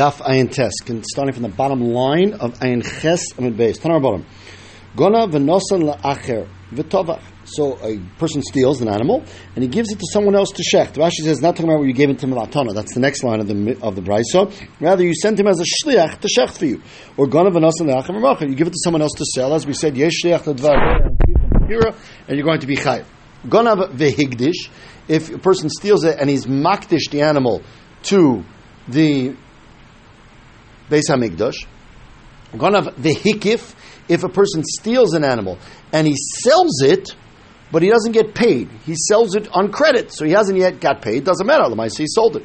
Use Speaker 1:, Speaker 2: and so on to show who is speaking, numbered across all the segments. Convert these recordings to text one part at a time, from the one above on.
Speaker 1: Daf Ayin Tes, starting from the bottom line of Ayin Ches Amid Beis. Tanar bottom. Gona v'nosan la'acher v'tovach. So a person steals an animal and he gives it to someone else to shecht. Rashi says not talking about where you gave it to him. That's the next line of the of the brayso. Rather, you sent him as a shliach to shecht for you, or gona v'nosan la'acher. You give it to someone else to sell. As we said, yesh shliach l'dvar and you're going to be chayiv. Gona v'higdish. If a person steals it and he's makdish the animal to the Beis Hamikdash. Ganav vehikif, if a person steals an animal and he sells it, but he doesn't get paid. He sells it on credit, so he hasn't yet got paid. Doesn't matter. Lamaisa, he sold it.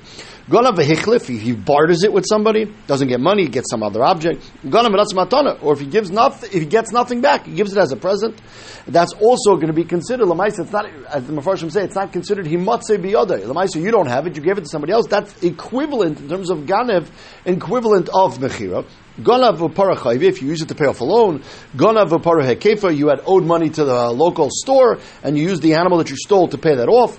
Speaker 1: Gona vehichlif, if he barters it with somebody, doesn't get money, gets some other object. Gona matana, or if he gives nothing, if he gets nothing back, he gives it as a present. That's also going to be considered. It's not, as the Mefarshim say, it's not considered himatze biyodei. Lamaisa, you don't have it, you gave it to somebody else. That's equivalent in terms of ganev, equivalent of mechira. Gona v'parachayv, if you use it to pay off a loan. Gona v'parahekefa, you had owed money to the local store, and you used the animal that you stole to pay that off.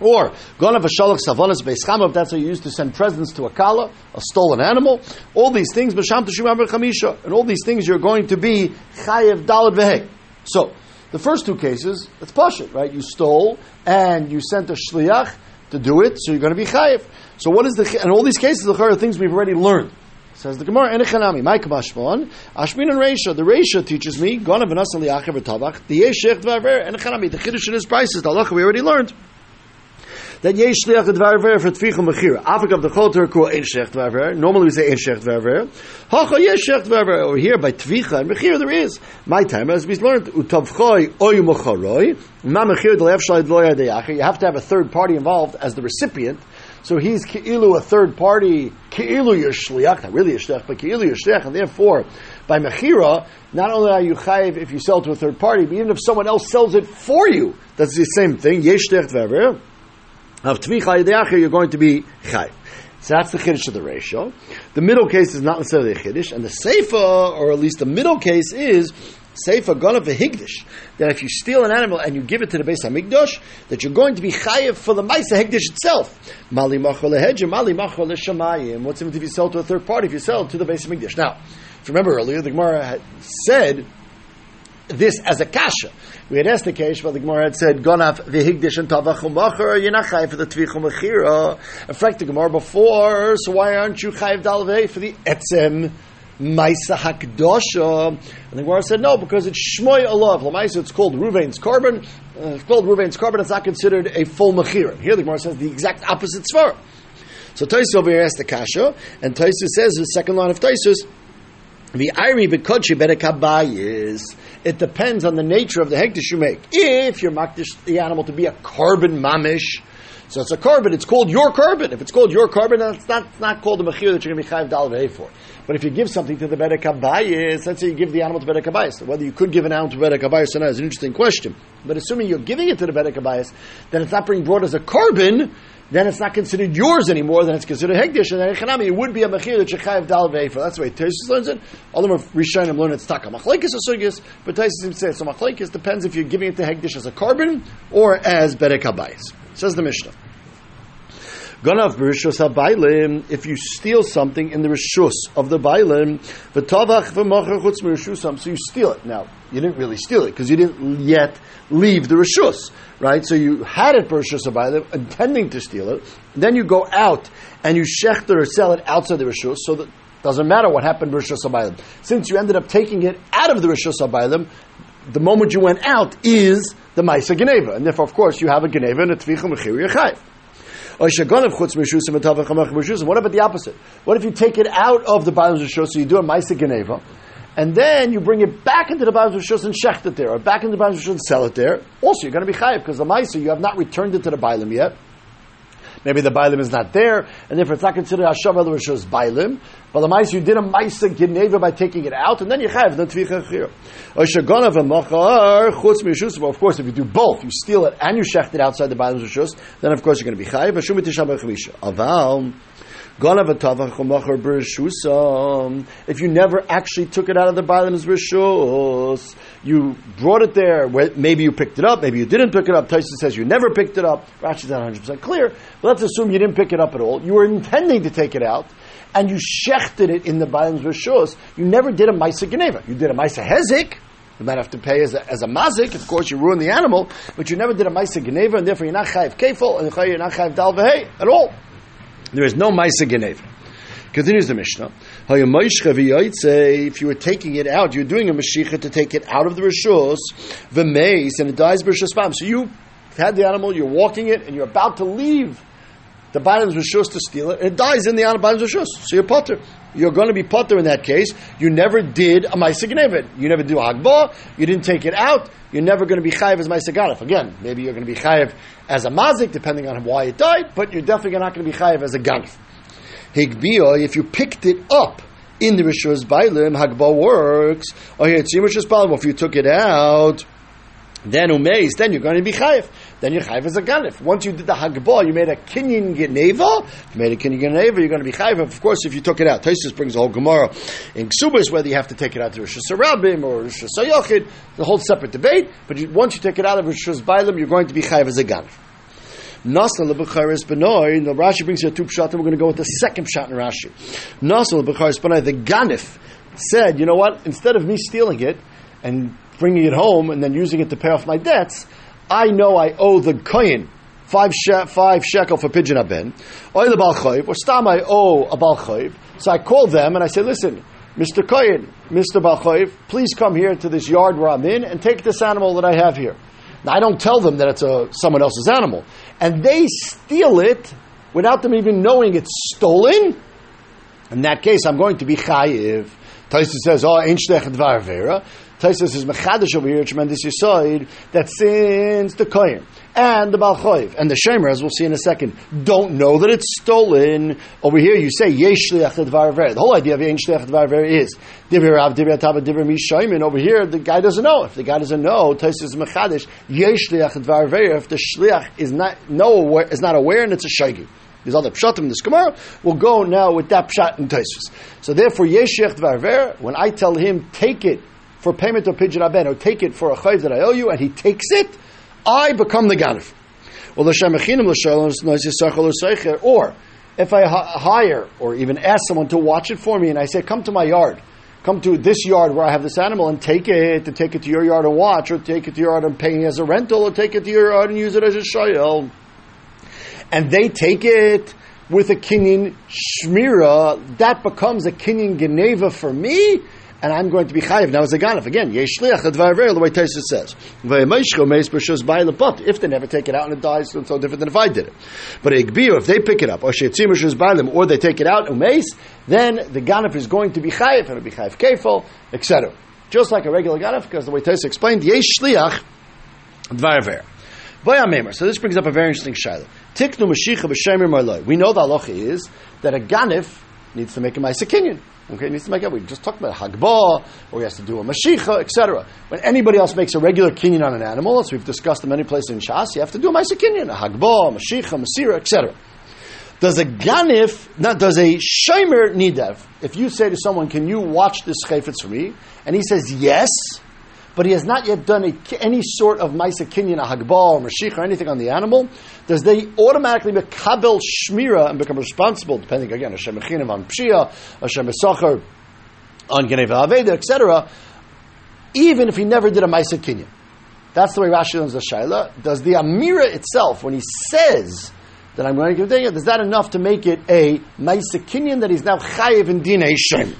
Speaker 1: Or gonna v'shalach savonis beischamav. That's how you used to send presents to a kala, a stolen animal. All these things b'sham teshuvah chamisha, and all these things you're going to be chayev dalad v'hei. So the first two cases, it's pashit, right? You stole and you sent a shliach to do it, so you're going to be chayev. So what is the and all these cases the are things we've already learned. Says the Gemara, Enechanami, my Kamashmon, Ashmin and Reisha. The Reisha teaches me, Gona v'nasa li'achav v'tabach, the Yeshech dvaver, Enechanami, the Chiddush in his prices, the halacha we already learned that yesh shliach dvar ver for tficha mechira. Afik of the choter ku ein shech dvar ver. Normally we say ein shech dvar ver. Hacha yesh shech dvar ver. Over here by tficha and mechira there is. My time as we learned utavchoi oy mocharoi. Ma mechira the left side loya deyacher. You have to have a third party involved as the recipient. So he's ki'ilu a third party, ki'ilu your not really a shliach, but ki'ilu your and therefore, by mechira, not only are you chayiv if you sell to a third party, but even if someone else sells it for you, that's the same thing. Yesh shliach of tvicha yideacher, you're going to be chayv. So that's the chiddush of the ratio. The middle case is not necessarily a chiddush, and the seifa, or at least the middle case, is seifa gonna v'higdish. That if you steal an animal and you give it to the base hamikdash, that you're going to be chayiv for the ma'isa higdish itself. Mali machol lehedja, mali machol leshamayim. What's it if you sell to a third party? If you sell to the base hamikdash. Now, if you remember earlier, the Gemara had said this as a kasha. We had asked the case, but the Gemara had said, "Gonaf v'higdish and tavachum macher." You're not chayiv for the tvichum mechira. In fact, the Gemara before, so why aren't you chayiv dalvei for the etzem Maisa Hakdosha. And the Gemara said no, because it's Shmoy Alav. Lamaisa, it's called Ruvain's carbon. Uh, it's called Ruvain's carbon. It's not considered a full mechira. Here the Gemara says the exact opposite svar. So Taisus over here asked the kasha, and Taisus says the second line of Taisus. The Iri Bekochi Bedekabayis. It depends on the nature of the hektish you make. If you're makdish the animal to be a carbon mamish, so it's a carbon, it's called your carbon. If it's called your carbon, it's not, it's not called a mechir that you're going to be chayiv dal for. But if you give something to the bedekabayis, let's say you give the animal to bedekabayis. Whether you could give an animal to bedekabayis or not is an interesting question. But assuming you're giving it to the bedekabayis, then it's not being brought as a carbon, then it's not considered yours anymore, then it's considered hegdish, and then it would be a mechir that chayiv dal for. That's the way Taisus learns it. All of Rishonim learn it's taka. Machlekes or sugis, but Taisus seems to say, so machlekes depends if you're giving it to hegdish as a carbon or as bedekabayis. Says the Mishnah. Ganav b'rishus habaylim. If you steal something in the rishus of the baylim, v'tavach v'mocher chutz m'rishusam. So you steal it. Now you didn't really steal it because you didn't yet leave the rishus, right? So you had it b'rishus habaylim, intending to steal it. Then you go out and you shechter or sell it outside the rishus. So that doesn't matter what happened b'rishus habaylim. Since you ended up taking it out of the rishus habaylim, the moment you went out is the Maisa Geneva. And therefore, of course, you have a Geneva and a Tvicha Mechir Yechayv. What about the opposite? What if you take it out of the Baalim Rishus, so you do a Maisa Geneva, and then you bring it back into the Baalim Rishus and shecht it there, or back into the Baalim Rishus and sell it there? Also, you're going to be chayiv, because the Maisa, you have not returned it to the Baalim yet. Maybe the Bailim is not there, and therefore it's not considered Hashem El Rishos Bailim. But the Maisa, you did a Maisa Geneva by taking it out, and then you have the Tvicha Chir. Of course, if you do both, you steal it and you shecht it outside the Bailim Rishos, then of course you're going to be Chayiv. If you never actually took it out of the Bailam's Rishus, you brought it there, maybe you picked it up, maybe you didn't pick it up. Taisus says you never picked it up. Rashi's not 100% clear, but let's assume you didn't pick it up at all. You were intending to take it out, and you shechted it in the Baalim's Rishos, you never did a Maisa Geneva. You did a Maisa Hezik, you might have to pay as a, as a mazik. Of course, you ruin the animal, but you never did a maisa geneva, and therefore you're not chayiv kefil, and you're not chayiv dal at all. There is no maisa geneva. Continues the Mishnah. If you were taking it out, you're doing a mashicha to take it out of the rishus, the mace, and it dies b'rishus So you had the animal, you're walking it, and you're about to leave the bottom's rishus to steal it, and it dies in the bottom's rishus. So you're potter. You're going to be potter in that case. You never did a ma'isa You never do agba. You didn't take it out. You're never going to be chayiv as ma'isa Again, maybe you're going to be chayiv as a mazik, depending on why it died, but you're definitely not going to be chayiv as a ganif. Higbia, if you picked it up in the Rishus Bailim, Hagba works. Oh, or here, it's Rishus Bailim, if you took it out, then umeis, then you're going to be chayiv. Then you're chayiv as a ganif. Once you did the hagbah, you made a kinyan geneva. You made a kinyan geneva, you're going to be chayiv. Of course, if you took it out, Taisus brings a whole gemara in Ksubas whether you have to take it out to Rosh Hashanah or Rosh Hashanah the whole separate debate. But you, once you take it out of Rosh Hashanah, you're going to be chayiv as a ganif. Nasa lebecharis benoy. The Rashi brings here two and we're going to go with the second pshat in Rashi. Nasa lebecharis benoy. The ganif said, you know what? Instead of me stealing it and bringing it home and then using it to pay off my debts, I know I owe the kohen five, she- five shekel for pigeon aben, or the balchayv, or stam I owe a balchayv. So I call them and I say, listen, Mr. Kohen, Mr. Balchayv, please come here to this yard where I'm in and take this animal that I have here. Now, I don't tell them that it's a, someone else's animal. And they steal it without them even knowing it's stolen. In that case, I'm going to be chayiv. Taisa says, oh, ain't shtech dvar vera. Taisa is mechadish over here, tremendous yisoid, that since the kohen and the balchoiv and the shemer, as we'll see in a second, don't know that it's stolen. Over here, you say yesh The whole idea of yesh shliach is divir av divir mishayim. Over here, the guy doesn't know. If the guy doesn't know, Taisa is mechadish yesh shliach If the shliach is not no aware, is not aware, and it's a shaygi. These other pshatim in this Gemara. We'll go now with that pshat in Taisus. So therefore, Yeshech Dvarver, when I tell him, take it for payment of Pidgin or take it for a chayv that I owe you, and he takes it, I become the Ganif. Or if I hire or even ask someone to watch it for me, and I say, come to my yard, come to this yard where I have this animal and take it, to take it to your yard and watch, or take it to your yard and pay as a rental, or take it to your yard and use it as a shayel. And they take it with a kinyan shmira, that becomes a kinyan geneva for me, and I'm going to be chayiv now as a ganif again. Yeshliach the way Taisa says. If they never take it out and it dies, it's so different than if I did it. But if they pick it up, or or they take it out umeis, then the ganif is going to be chayiv and it'll be chayiv kefil, etc. Just like a regular ganif, because the way Taisa explained, yeshliach advar So this brings up a very interesting shaila. Tiknu mashicha b'shemir. We know the halacha is that a ganif needs to make a ma'aser Okay, needs to make up. We just talked about hagbah, or he has to do a mashicha, etc. When anybody else makes a regular kinyan on an animal, as we've discussed in many places in Shas, you have to do a ma'aser kinyan, a hagbah, a mashicha, masira, etc. Does a ganif, not does a shomer nidev? If you say to someone, "Can you watch this chayfetz for me?" and he says yes, but he has not yet done a, any sort of Maisa Kinyan, a Hagbal, or Mashich, or anything on the animal, does they automatically become Shmira and become responsible, depending again, Hashem Mechinim on Pshia, Hashem Mesachar on Genev Aveda, etc., even if he never did a Maisa Kinyan? That's the way Rashi learns the Shaila. Does the Amira itself, when he says that I'm going to give it, is that enough to make it a Maisa Kinyan that he's now Chayiv in Dina Hashem?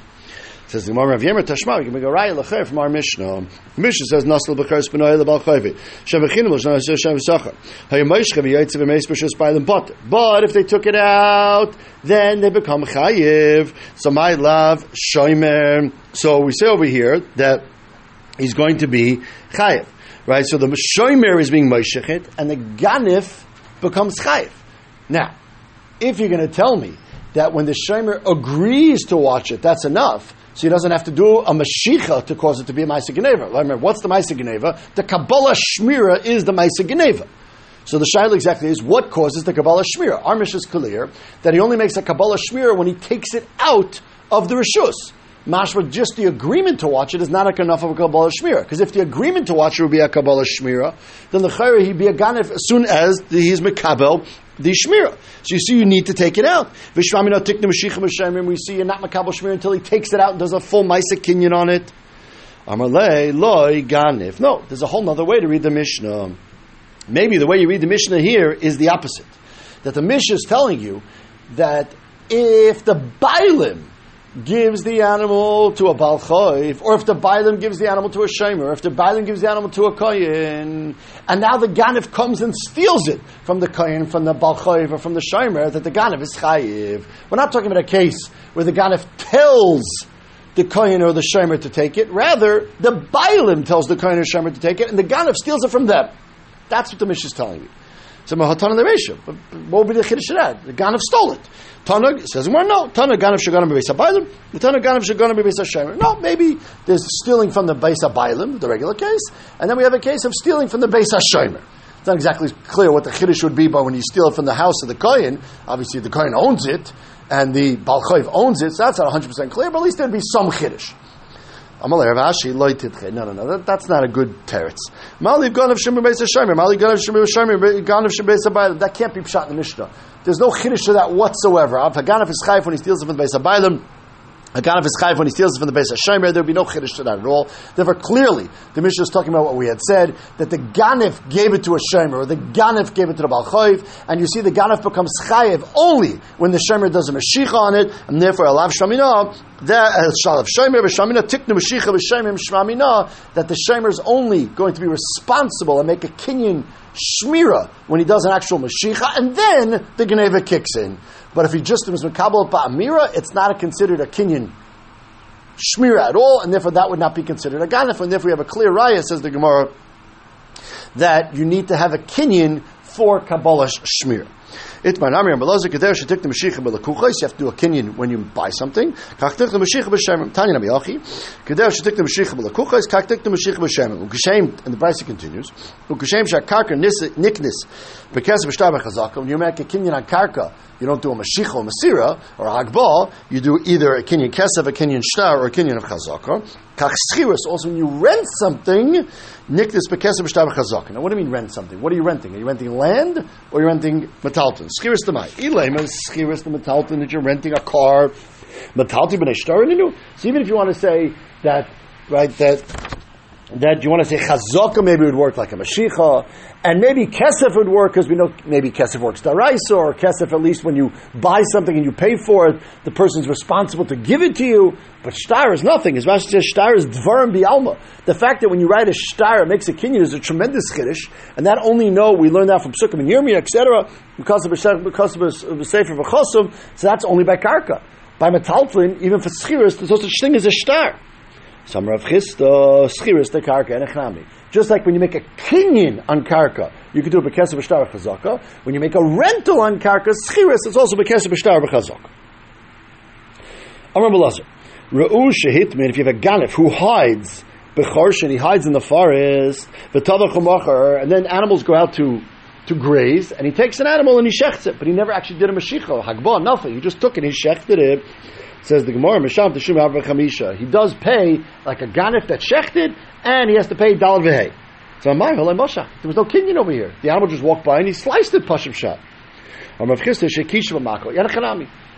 Speaker 1: Says the Gemara Rav Yemer Tashma. We can make a raya lecher from our Mishnah. Mishnah says Nasal b'char spinoy lebal chayvi. Shavachinu l'shna says shav sacher. Hayamayshcha v'yaytzev v'meis b'shus b'aylim pot. But if they took it out, then they become chayiv. So my love shomer. So we say over here that he's going to be chayiv. Right? So the shomer is being moishechet, and the ganif becomes chayiv. Now, if you're going to tell me that when the shomer agrees to watch it, that's enough so he doesn't have to do a Mashicha to cause it to be a Maisa Geneva. Remember, what's the Maisa Geneva? The Kabbalah Shmira is the Maisa Geneva. So the shaila exactly is what causes the Kabbalah Shmira. Our is clear that he only makes a Kabbalah Shmira when he takes it out of the Rishus. Mashma, just the agreement to watch it is not enough of a Kabbalah Shmira. Because if the agreement to watch it would be a Kabbalah Shmira, then the Chayra he'd be a Ganef as soon as he's Mekabel the shmira. So you see, you need to take it out. We see you're not makabel shmira until he takes it out and does a full ma'isa kinyan on it. Ganif. No, there's a whole other way to read the Mishnah. Maybe the way you read the Mishnah here is the opposite. That the Mishnah is telling you that if the Bailim gives the animal to a Balchoiv, or if the Bailim gives the animal to a Shemer, if the Bailim gives the animal to a Koyin, and now the Ganif comes and steals it from the Koyin, from the Balchoiv, or from the Shemer, that the Ganif is Chayiv. We're not talking about a case where the Ganif tells the Kohen or the Shemer to take it. Rather, the Bailim tells the Kohen or Shemer to take it, and the Ganif steals it from them. That's what the Mishnah is telling you. So Mahatan the Resha. But what would be the Chiddush of The Ganav stole it. Tana says, well, no. Tana Ganav Shaganim Beis HaBailim. The Tana Ganav Shaganim Beis HaShemer. No, maybe there's stealing from the Beis HaBailim, the regular case, and then we have a case of stealing from the Beis HaShemer. It's not exactly clear what the Chiddush would be, but when you steal it from the house of the Kohen, obviously the Kohen owns it, and the Balchoiv owns it, so that's not 100% clear, but at least there'd be some Chiddush. Amalei Rav Ashi loy titche. No, no, no. That, that's not a good teretz. Mali ganav shemir beis hashemer. Mali ganav shemir shemir ganav shemir beis That can't be pshat in the Mishnah. There's no chiddush to that whatsoever. Av haganav is chayif when he steals it from the beis habaylim. A Ganav is chayv when he steals it from the base of Shemer. There would be no chiddush to that at all. Therefore, clearly, the Mishnah is talking about what we had said that the Ganav gave it to a Shemer, or the Ganav gave it to the Balchayv, and you see the Ganav becomes chayiv only when the Shemer does a Mashiach on it, and therefore, Alav Shlamina, uh, that the Shemer is only going to be responsible and make a kinyan Shmira when he does an actual Mashiach, and then the Geneva kicks in. But if he just was Makabal Ba'amira, it's not a considered a Kenyan Shmira at all, and therefore that would not be considered a Ganef, and therefore we have a clear raya, says the Gemara, that you need to have a Kenyan for Kabbalah Shmira. Itmar Amir Belazer Kader should take the Mashiach Belakuchais. You have to do a kinyan when you buy something. Kach take the B'Shem. Tanya Nabi Achi. Kader should take the. Kach take the B'Shem. Ukashem and the price continues. Ukashem Shakarka Niknis. Bekes B'Shtar B'Chazaka. When you make a kinyan on Karka, you don't do a Mashiach or Masira or Hagbal. You do either a kinyan Kesev, a kinyan Shtar, or a kinyan of Chazaka. Kach Schiris. Also, when you rent something, Niknis Bekes B'Shtar B'Chazaka. Now, what do you mean rent something? What are you renting? Are you renting land or are you renting metalton? Schiris the mai. Ilema schiris the metalton that you're renting a car. Metalton b'nei shtarin So even if you want to say that, right, that that you want to say chazaka maybe it would work like a mashicha, and maybe kesef would work because we know maybe kesef works daraisa, or kesef at least when you buy something and you pay for it, the person's responsible to give it to you. But shtar is nothing. As Rashi says, shtar is dvarim bialma. The fact that when you write a shtar, it makes a kinyan is a tremendous chiddush, and that only know we learned that from Sukkim and Yirmiyah, etc. Because of a because of a sefer so that's only by karka. By metaltlin, even for schiris, there's no such thing as a shtar. Some Rav Chisda, Schiris, the Karka, and Echnami. Just like when you make a kinyan on Karka, you can do a Bekesa B'Shtar. When you make a rental on Karka, Schiris, it's also Bekesa B'Shtar Chazaka. Amar Belazar. Ra'u Shehitmin, if you have a Ganif who hides, he hides in the forest, V'tavach and then animals go out to to graze, and he takes an animal and he shechts it, but he never actually did a mashicha, hagbah, nothing. He just took it, he shechted it, Says the Gemara, Misham Tashim Chamisha. He does pay like a ganif that shechted, and he has to pay Dal Vehei. So my There was no kinyan over here. The animal just walked by and he sliced it Pashim Shot.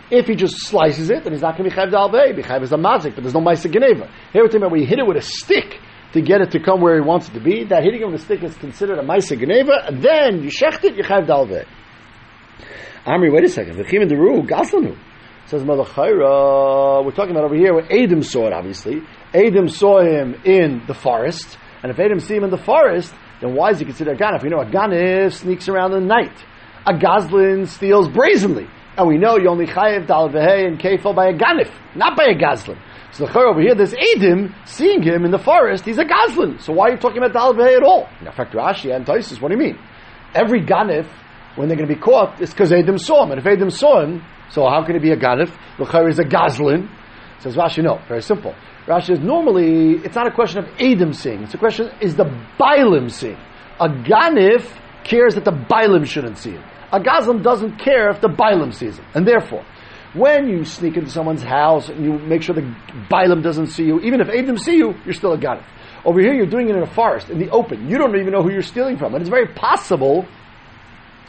Speaker 1: If he just slices it, then he's not going to be chayv dal vei. Be chayv is a mazik, but there's no ma'isa geneva. Here we're talking about you hit it with a stick to get it to come where he wants it to be. That hitting it with a stick is considered a ma'isa geneva, then you shecht it, you chayv dal vei. Amri, wait a second. V'chim in the rule, gaslanu. Says Malachaira, we're talking about over here where Adam saw it, obviously. Adam saw him in the forest, and if Adam see him in the forest, then why is he considered a ganif? We know a ganif sneaks around in the night. A gazlin steals brazenly. And we know you only chayev dal vehe and kefil by a ganif, not by a gazlin. So the over here, there's Adam seeing him in the forest. He's a gazlin. So why are you talking about dal vehe at all? In fact, Rashi and Taisus, what do you mean? Every ganif, when they're going to be caught, is because Adam saw him. And if Adam saw him, so how can it be a ganif? L'chayr is a gazlin. Says Rashi, no, very simple. Rashi says normally it's not a question of Adam seeing. It's a question is the Bailim seeing. A ganif cares that the Bailim shouldn't see it. A gazlim doesn't care if the Bailim sees it, and therefore. When you sneak into someone's house and you make sure the Bailim doesn't see you, even if Adam see you, you're still a ganif. Over here, you're doing it in a forest, in the open. You don't even know who you're stealing from. And it's very possible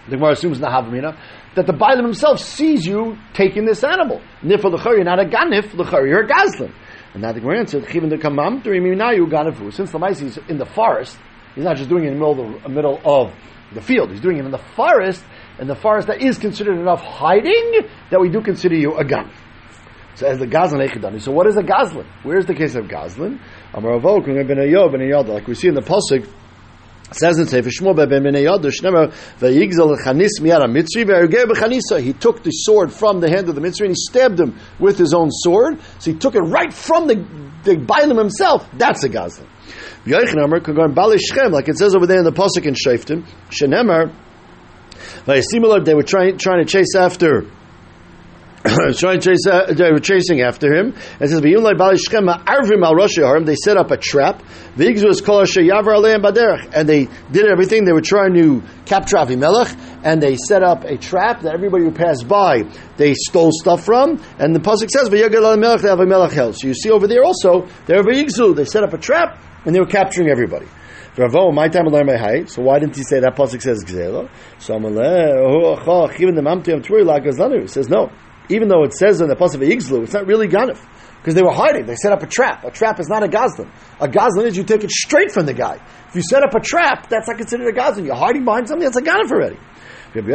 Speaker 1: the Gemara assumes Nahavamina, that the Bailam himself sees you taking this animal. Nifal l'chari, you're not a ganif, l'chari, you're a gazlin. And now the Gemara answered, Chivin the kamam, you ganifu. Since the mice is in the forest, he's not just doing it in the middle of the, middle of the field, he's doing it in the forest, and the forest that is considered enough hiding that we do consider you a ganif. So as the Gazlan Echidani. So what is a Gazlan? Where's the case of Gazlan? Like we see in the Pasuk, says in Sefer Shmuel ben Bnei Yodah Shnemer vayigzel chanis miyara mitzri ve'erger b'chanisa. He took the sword from the hand of the mitzri and he stabbed him with his own sword. So he took it right from the the Bailam himself. That's a Gazlan. Go in Bali Shchem, like it says over there in the pasuk in Shaftim. Shenemer, similar, they were trying trying to chase after trying to uh, they were chasing after him. And says, They set up a trap. And they did everything. They were trying to capture Avimelech, and they set up a trap that everybody who passed by, they stole stuff from. And the Pasuk says, So you see over there also, they're They set up a trap, and they were capturing everybody. Ravo, my time learn my height. So why didn't he say that pasuk says gzela? So He says no even though it says in the Pasuk Yigzlu, it's not really Ganif. Because they were hiding. They set up a trap. A trap is not a Gazlan. A Gazlan is you take it straight from the guy. If you set up a trap, that's not considered a Gazlan. You're hiding behind something that's a Ganif already. Rabbi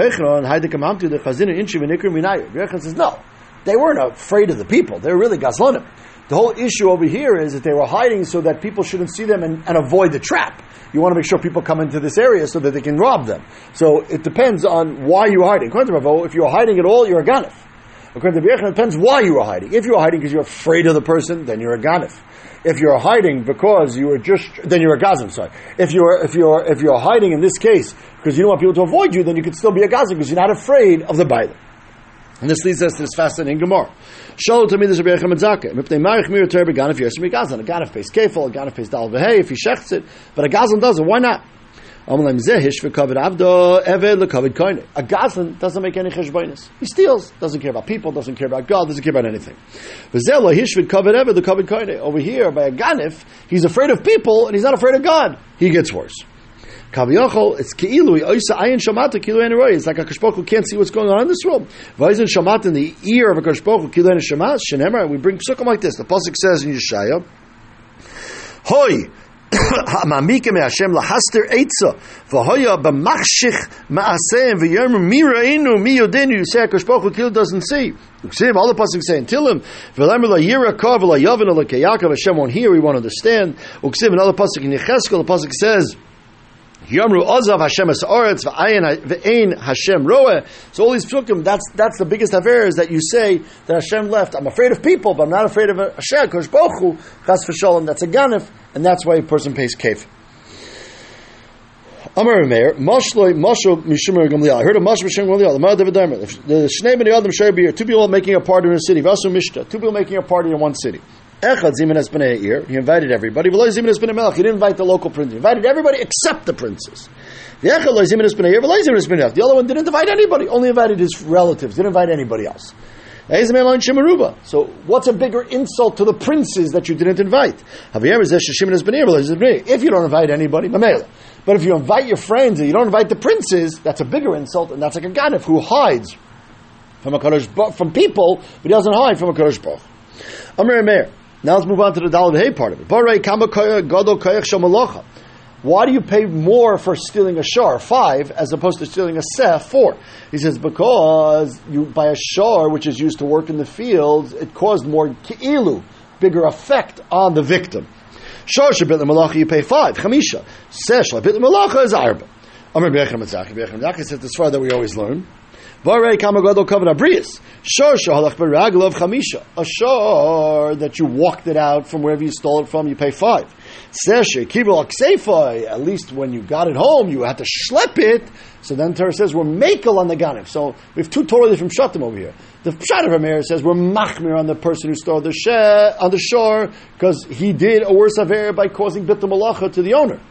Speaker 1: Yochanan says, no. They weren't afraid of the people. They were really Gazlanim. The whole issue over here is that they were hiding so that people shouldn't see them and, and, avoid the trap. You want to make sure people come into this area so that they can rob them. So it depends on why you're hiding. If you're hiding at all, you're a ganif. According to Rabbi it depends why you were hiding. If you were hiding because you're afraid of the person, then you're a ganif. If you're hiding because you were just, then you're a gazim. Sorry. If you're if you're if you're hiding in this case because you don't want people to avoid you, then you could still be a gazim because you're not afraid of the bailam. And this leads us to this fascinating Gemara. Show to me this Rabbi Yecham If they marry Chmir Ter Beganif, yes, a Gazan. A Ganif pays Kefal, a Ganif pays Dal Vehei, if he shechts it. But a Gazan does it, why not? A Gazlan doesn't make any cheshbonis. He steals, doesn't care about people, doesn't care about God, doesn't care about anything. Over here, by a Ganif, he's afraid of people and he's not afraid of God. He gets worse. It's keilu, It's like a kashpoku can't see what's going on in this shamat in the ear of a kashpoku kilu and shamat, shenemar, we bring psukim like this. The Pasuk says in Yeshaya, Hoi, Hamamikim Hashem lahaster etza v'hoya b'machshich ma'aseim v'yermu mirainu miyodenu. You say Hakadosh Baruch Hu doesn't see. See him. All the pasuk saying until him v'lemer la'yira kav la'yavin la'keyakav. Hashem won't hear. He won't understand. Uksim another pasuk in Yecheskel. The pasuk says. Yamru Ozav Hashem Esaretz V'Ein Hashem Roeh. So all these psukim, that's that's the biggest aver is that you say that Hashem left. I'm afraid of people, but I'm not afraid of Hashem. Kosh Bochu Chas V'Shalom. That's a ganif, and that's why a person pays kef. Amar Meir, Mashloi Mashal Mishimer Gamliel. I heard of Mashal Mishimer Gamliel. The Mother of The Shnei Bnei Adam Shayir Two people making a party in a city. Vasu Mishta. Two people making a party in one city. Echad Zimin has been a. He invited everybody. V'lo Zimin has been melech. He didn't invite the local prince. He invited everybody except the princes. The Echad Lo Zimin has been a. V'lo Zimin has been a The other one didn't invite anybody. Only invited his relatives. Didn't invite anybody else. So, what's a bigger insult to the princes that you didn't invite? If you don't invite anybody, but if you invite your friends and you don't invite the princes, that's a bigger insult, and that's like a ganif who hides from a from people, but he doesn't hide from a Kadosh Baruch. Amir Meir. Now let's move on to the Dalad Hay part of it. Why do you pay more for stealing a shar, five, as opposed to stealing a seh, four? He says, because you buy a shar, which is used to work in the fields, it caused more ki'ilu, bigger effect on the victim. Shar shabit the malacha, you pay five, chamisha. Seh shabit the malacha is arba. Amr Bechem Mitzach, Bechem Mitzach said this far that we always learn. Varei kamagadol kavod abrius. Shor shahalach beraglov chamisha. A shor that you walked it out from wherever you stole it from, you pay five. Seshe kibul aksefai. At least when you got it home, you had to schlep it. So then Torah says we're makel on the ganif. So we have two totally different shatim over here. The pshat of Amir says we're machmir on the person who stole the she, on the shore because he did a worse aver by causing bit malacha to the owner.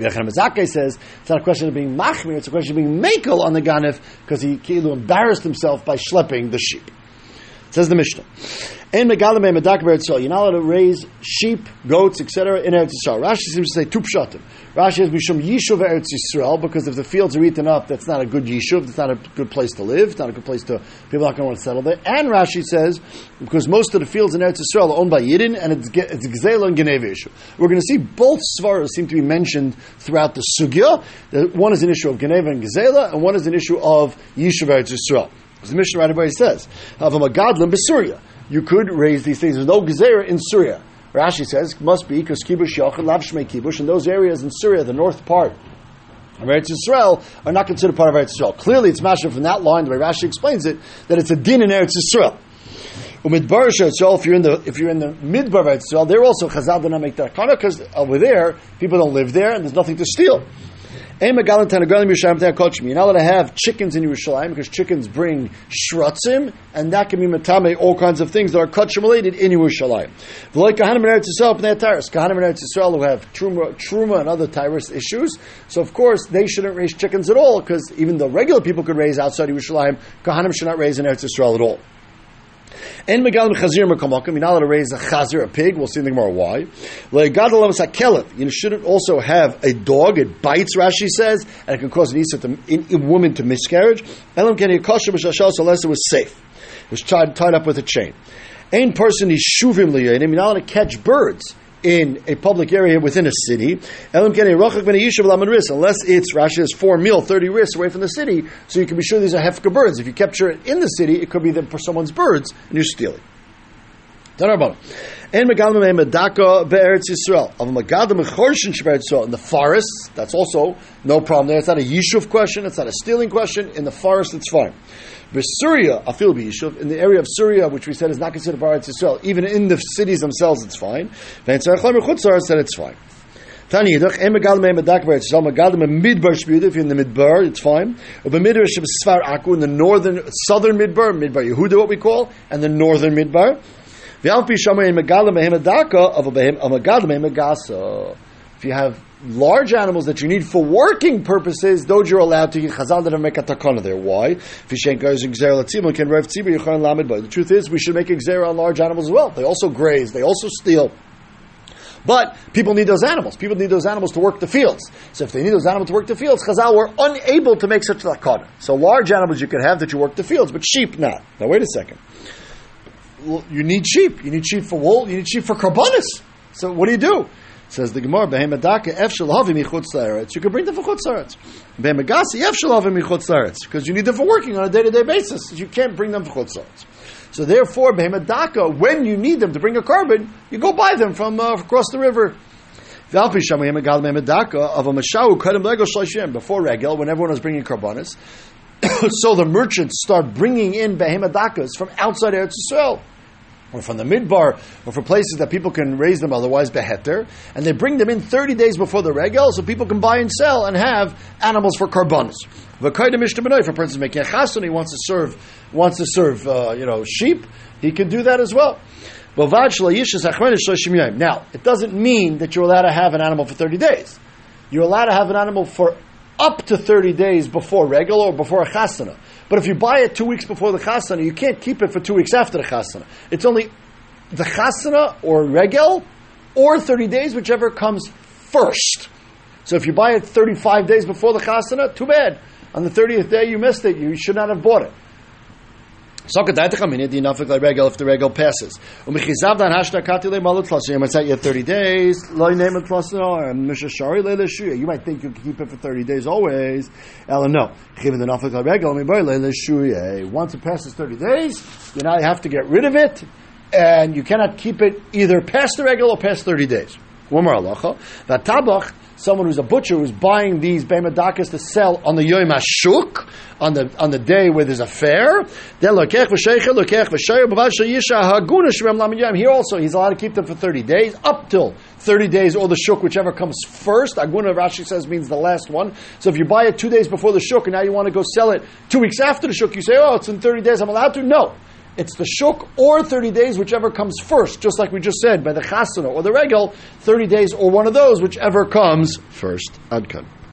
Speaker 1: Mizake says it's not a question of being machmir, it's a question of being makel on the ganif because he embarrassed himself by schlepping the sheep. Says the Mishnah. You're not allowed to raise sheep, goats, etc. in Eretz Yisrael. Rashi seems to say two pshatim. Rashi has Mishum Yishuv Eretz Yisrael because if the fields are eaten up, that's not a good Yishuv. It's not a good place to live. It's not a good place to people are not going to want to settle there. And Rashi says because most of the fields in Eretz Yisrael are owned by Yidden and it's it's Gzela and Geneva issue. We're going to see both svaras seem to be mentioned throughout the sugya. One is an issue of Geneva and Gzela, and one is an issue of Yishuv Eretz Yisrael. As the Mishnah right away says, of a Magadlim Besuria you could raise these things. There's no gezerah in Syria. Rashi says must be because kibush yachid lav shmei kibush, and those areas in Syria, the north part of Eretz Yisrael, are not considered part of Eretz Yisrael. Clearly, it's mashed from that line, the way Rashi explains it, that it's a din in Eretz Yisrael. Umidbar Yisrael, if you're in the if you're in the midbar of Eretz Yisrael, they're also chazal dana make that because over there people don't live there and there's nothing to steal. You're not allowed to have chickens in Yerushalayim because chickens bring shrutzim, and that can be matame all kinds of things that are kachim related in Yerushalayim. Like Kahanim and Eretz Yisrael, and Kahanim and Eretz Yisrael who have truma, truma and other tyrus issues. So of course they shouldn't raise chickens at all because even though regular people could raise outside Yerushalayim, Kahanim should not raise in Eretz Yisrael at all. And megalim chazir mekamakim. You're not allowed to raise a chazir, a pig. We'll see in the Gemara why. Le'gadalav sakelet. You shouldn't also have a dog. It bites. Rashi says, and it can cause an isa to in, a woman to miscarriage. Elam keni kosher b'shashal unless it was safe. It was tied, tied up with a chain. Ein person is shuvim liyadim. You're not allowed to catch birds in a public area within a city, unless it's Rashi has four mil, thirty risks away from the city, so you can be sure these are hefka birds. If you capture it in the city, it could be for someone's birds, and you're stealing. And in the forest. That's also no problem there. It's not a yishuv question. It's not a stealing question. In the forest, it's fine. But Syria, afil b'yishuv, in the area of Syria, which we said is not considered Baretz Yisrael, even in the cities themselves, it's fine. Then Tzarech said it's fine. Tani Yidach, Em Megal Mei Medak Baretz Yisrael, Megal Mei Midbar Shmiyud, if you're in the Midbar, it's fine. But Midbar Shem Sfar Aku, in the northern, southern Midbar, Midbar Yehuda, what we call, and the northern Midbar. V'al Pi Shamay Em Megal Mei Medaka, of a Megal Mei Megasa. If you have large animals that you need for working purposes, those you're allowed to. Chazal didn't make a takana there. Why? The truth is, we should make a on large animals as well. They also graze. They also steal. But people need those animals. People need those animals to work the fields. So if they need those animals to work the fields, Chazal were unable to make such a takana. So large animals you could have that you work the fields, but sheep not. Now wait a second. You need sheep. You need sheep for wool. You need sheep for karbonis. So what do you do? Says the Gemara, Behemadaka ef shalavim michutz You can bring them for chutz laretz. Behemagasi ef shalavim michutz because you need them for working on a day to day basis. You can't bring them for chutz So therefore, Behemadaka, when you need them to bring a carbon, you go buy them from uh, across the river. Before Regel, when everyone was bringing carbonis, so the merchants start bringing in behemadakas from outside Eretz Yisrael or from the midbar, or from places that people can raise them otherwise beheter, and they bring them in 30 days before the regel, so people can buy and sell and have animals for karbanos. If a person making a chasun, he wants to serve, wants to serve, uh, you know, sheep, he can do that as well. Now, it doesn't mean that you're allowed to have an animal for 30 days. You're allowed to have an animal for up to 30 days before regel or before a chasana. But if you buy it two weeks before the chasana, you can't keep it for two weeks after the chasana. It's only the chasana or regel or 30 days, whichever comes first. So if you buy it 35 days before the chasana, too bad. On the 30th day you missed it, you should not have bought it. Socket daitachamini the nafik like regel if the regel passes. Umichizav dan hashna kati le malut tlasim. You might say thirty days. Lo name it tlasim. And mishashari. You might think you can keep it for thirty days always. Ella no. Chivin the nafik like regel mi boy le leshuya. Once it passes thirty days, you now have to get rid of it, and you cannot keep it either past the regel or past thirty days. One more halacha. That tabach someone who's a butcher who's buying these bemadakas to sell on the Yom HaShuk, on the on the day where there's a fair. Here also, he's allowed to keep them for 30 days, up till 30 days, or the shuk, whichever comes first. Aguna, Rashi says, means the last one. So if you buy it two days before the shuk, and now you want to go sell it two weeks after the shuk, you say, oh, it's in 30 days, I'm allowed to? No. It's the shuk or 30 days, whichever comes first, just like we just said, by the chasana or the regel, 30 days or one of those, whichever comes first. Adkan.